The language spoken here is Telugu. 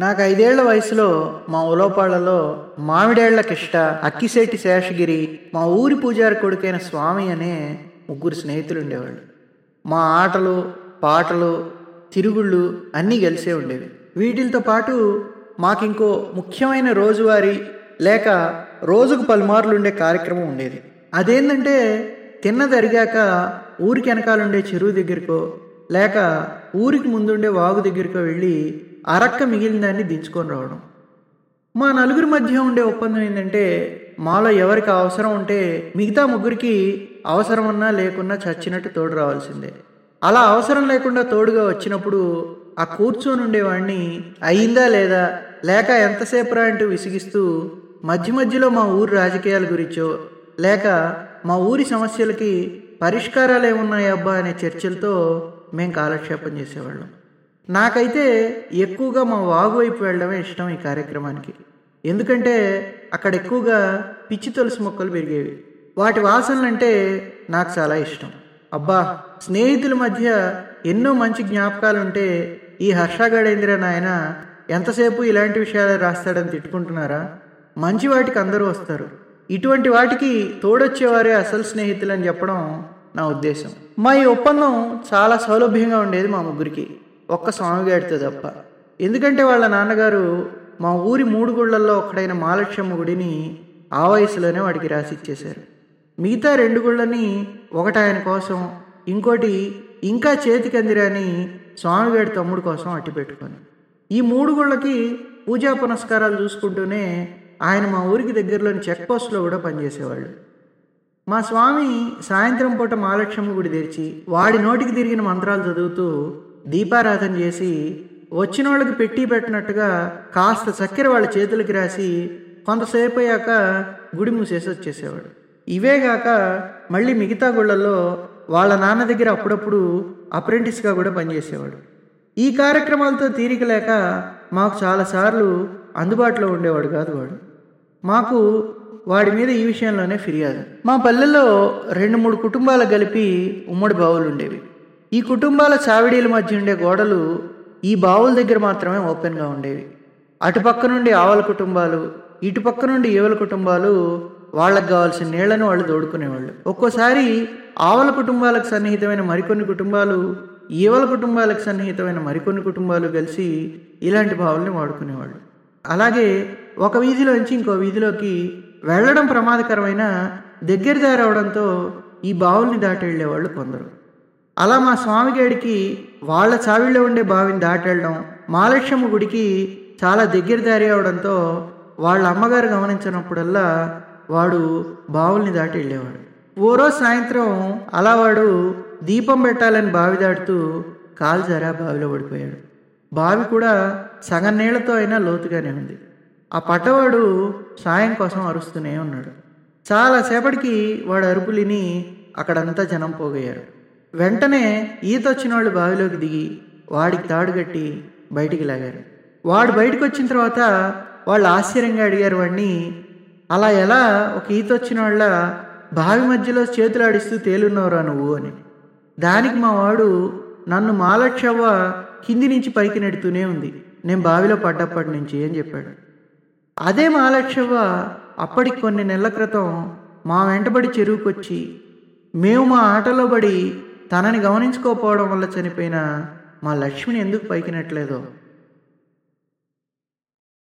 నాకు ఐదేళ్ళ వయసులో మా ఉలోపాళ్ళలో మామిడేళ్ళ కిష్ట అక్కిశెట్టి శేషగిరి మా ఊరి పూజారి కొడుకైన స్వామి అనే ముగ్గురు స్నేహితులు ఉండేవాళ్ళు. మా ఆటలు పాటలు తిరుగుళ్ళు అన్నీ కలిసే ఉండేవి. వీటితో పాటు మాకింకో ముఖ్యమైన రోజువారీ లేక రోజుకు పలుమార్లు ఉండే కార్యక్రమం ఉండేది. అదేంటంటే తిన్నదరిగాక ఊరికి వెనకాలండే చెరువు దగ్గరికో లేక ఊరికి ముందుండే వాగు దగ్గరికో వెళ్ళి అరక్క మిగిలిన దాన్ని దించుకొని రావడం. మా నలుగురి మధ్య ఉండే ఒప్పందం ఏంటంటే మాలో ఎవరికి అవసరం ఉంటే మిగతా ముగ్గురికి అవసరం ఉన్నా లేకున్నా చచ్చినట్టు తోడు రావాల్సిందే. అలా అవసరం లేకుండా తోడుగా వచ్చినప్పుడు ఆ కూర్చొని ఉండేవాడిని అయిందా లేదా లేక ఎంతసేపు రా అంటూ విసిగిస్తూ మధ్య మధ్యలో మా ఊరి రాజకీయాల గురించో లేక మా ఊరి సమస్యలకి పరిష్కారాలు ఏమున్నాయబ్బా అనే చర్చలతో మేము కాలక్షేపం చేసేవాళ్ళం. నాకైతే ఎక్కువగా మా వాగు వైపు వెళ్ళడమే ఇష్టం ఈ కార్యక్రమానికి. ఎందుకంటే అక్కడ ఎక్కువగా పిచ్చి తులసి మొక్కలు పెరిగేవి. వాటి వాసనలంటే నాకు చాలా ఇష్టం. అబ్బా స్నేహితుల మధ్య ఎన్నో మంచి జ్ఞాపకాలు ఉంటే ఈ హర్షగడేంద్ర నాయన ఎంతసేపు ఇలాంటి విషయాలు రాస్తాడని తిట్టుకుంటున్నారా? మంచి వాటికి అందరూ వస్తారు. ఇటువంటి వాటికి తోడొచ్చేవారే అసలు స్నేహితులు అని చెప్పడం నా ఉద్దేశం. మా ఈ ఒప్పందం చాలా సౌలభ్యంగా ఉండేది మా ముగ్గురికి. ఒక్క స్వామిగాడితో తప్ప. ఎందుకంటే వాళ్ళ నాన్నగారు మా ఊరి మూడు గుళ్ళల్లో ఒకడైన మాలక్ష్యమ్మ గుడిని ఆ వయసులోనే వాడికి రాసి ఇచ్చేశారు. మిగతా రెండు గుళ్ళని ఒకటి ఆయన కోసం ఇంకోటి ఇంకా చేతికందిరాని స్వామిగాడి తమ్ముడు కోసం అట్టి పెట్టుకొని. ఈ మూడు గుళ్ళకి పూజా పునస్కారాలు చూసుకుంటూనే ఆయన మా ఊరికి దగ్గరలోని చెక్ పోస్ట్లో కూడా పనిచేసేవాళ్ళు. మా స్వామి సాయంత్రం పూట మహాలక్ష్మి గుడి తెరిచి వాడి నోటికి తిరిగిన మంత్రాలు చదువుతూ దీపారాధన చేసి వచ్చిన వాళ్ళకి పెట్టి పెట్టినట్టుగా కాస్త చక్కెర వాళ్ళ చేతులకి రాసి కొంతసేపు అయ్యాక గుడి మూసేసి వచ్చేసేవాడు. ఇవేగాక మళ్ళీ మిగతా గుళ్ళల్లో వాళ్ళ నాన్న దగ్గర అప్పుడప్పుడు అప్రెంటిస్గా కూడా పనిచేసేవాడు. ఈ కార్యక్రమాలతో తీరిక లేక మాకు చాలాసార్లు అందుబాటులో ఉండేవాడు కాదు వాడు. మాకు వాడి మీద ఈ విషయంలోనే ఫిర్యాదు. మా పల్లెల్లో రెండు మూడు కుటుంబాలు కలిపి ఉమ్మడి బావులు ఉండేవి. ఈ కుటుంబాల చావిడీల మధ్య ఉండే గోడలు ఈ బావుల దగ్గర మాత్రమే ఓపెన్గా ఉండేవి. అటుపక్క నుండి ఆవల కుటుంబాలు ఇటుపక్క నుండి ఈవల కుటుంబాలు వాళ్ళకు కావాల్సిన నీళ్ళను వాళ్ళు దోడుకునేవాళ్ళు ఒక్కోసారి ఆవల కుటుంబాలకు సన్నిహితమైన మరికొన్ని కుటుంబాలు ఈవల కుటుంబాలకు సన్నిహితమైన మరికొన్ని కుటుంబాలు కలిసి ఇలాంటి బావుల్ని వాడుకునేవాళ్ళు. అలాగే ఒక వీధిలోంచి ఇంకో వీధిలోకి వెళ్ళడం ప్రమాదకరమైన దగ్గర దారవడంతో ఈ బావుల్ని దాటి వెళ్ళేవాళ్ళు కొందరు. అలా మా స్వామిగాడికి వాళ్ళ చావిళ్ళలో ఉండే బావిని దాటెళ్ళడం మాలక్ష్మ గుడికి చాలా దగ్గర దారి అవడంతో వాళ్ళ అమ్మగారు గమనించినప్పుడల్లా వాడు బావుల్ని దాటి వెళ్ళేవాడు ఓ రోజు సాయంత్రం అలా వాడు దీపం పెట్టాలని బావి దాటుతూ కాలు జరా బావిలో పడిపోయాడు. బావి కూడా సగం నీళ్ళతో అయినా లోతుగానే ఉంది. ఆ పట్టవాడు సాయం కోసం అరుస్తూనే ఉన్నాడు. చాలాసేపటికి వాడు అరుపులిని అక్కడంతా జనం పోగయ్యారు. వెంటనే ఈత వచ్చిన వాళ్ళు బావిలోకి దిగి వాడికి తాడు కట్టి బయటికి లాగారు. వాడు బయటకు వచ్చిన తర్వాత వాళ్ళు ఆశ్చర్యంగా అడిగారు వాడిని అలా ఎలా ఒక ఈత వచ్చిన వాళ్ళ బావి మధ్యలో చేతులు ఆడిస్తూ తేలున్నవరా నువ్వు? అని. దానికి మా వాడు నన్ను మాలక్షవ్వ కింది నుంచి పైకి నెడుతూనే ఉంది. నేను బావిలో పడ్డప్పటి నుంచి అని చెప్పాడు. అదే మాలక్షవ్వ అప్పటికి కొన్ని నెలల క్రితం మా వెంటబడి చెరువుకొచ్చి మేము మా ఆటలో పడి తనని గమనించుకోకపోవడం వల్ల చనిపోయిన మా లక్ష్మిని ఎందుకు పైకినట్లేదో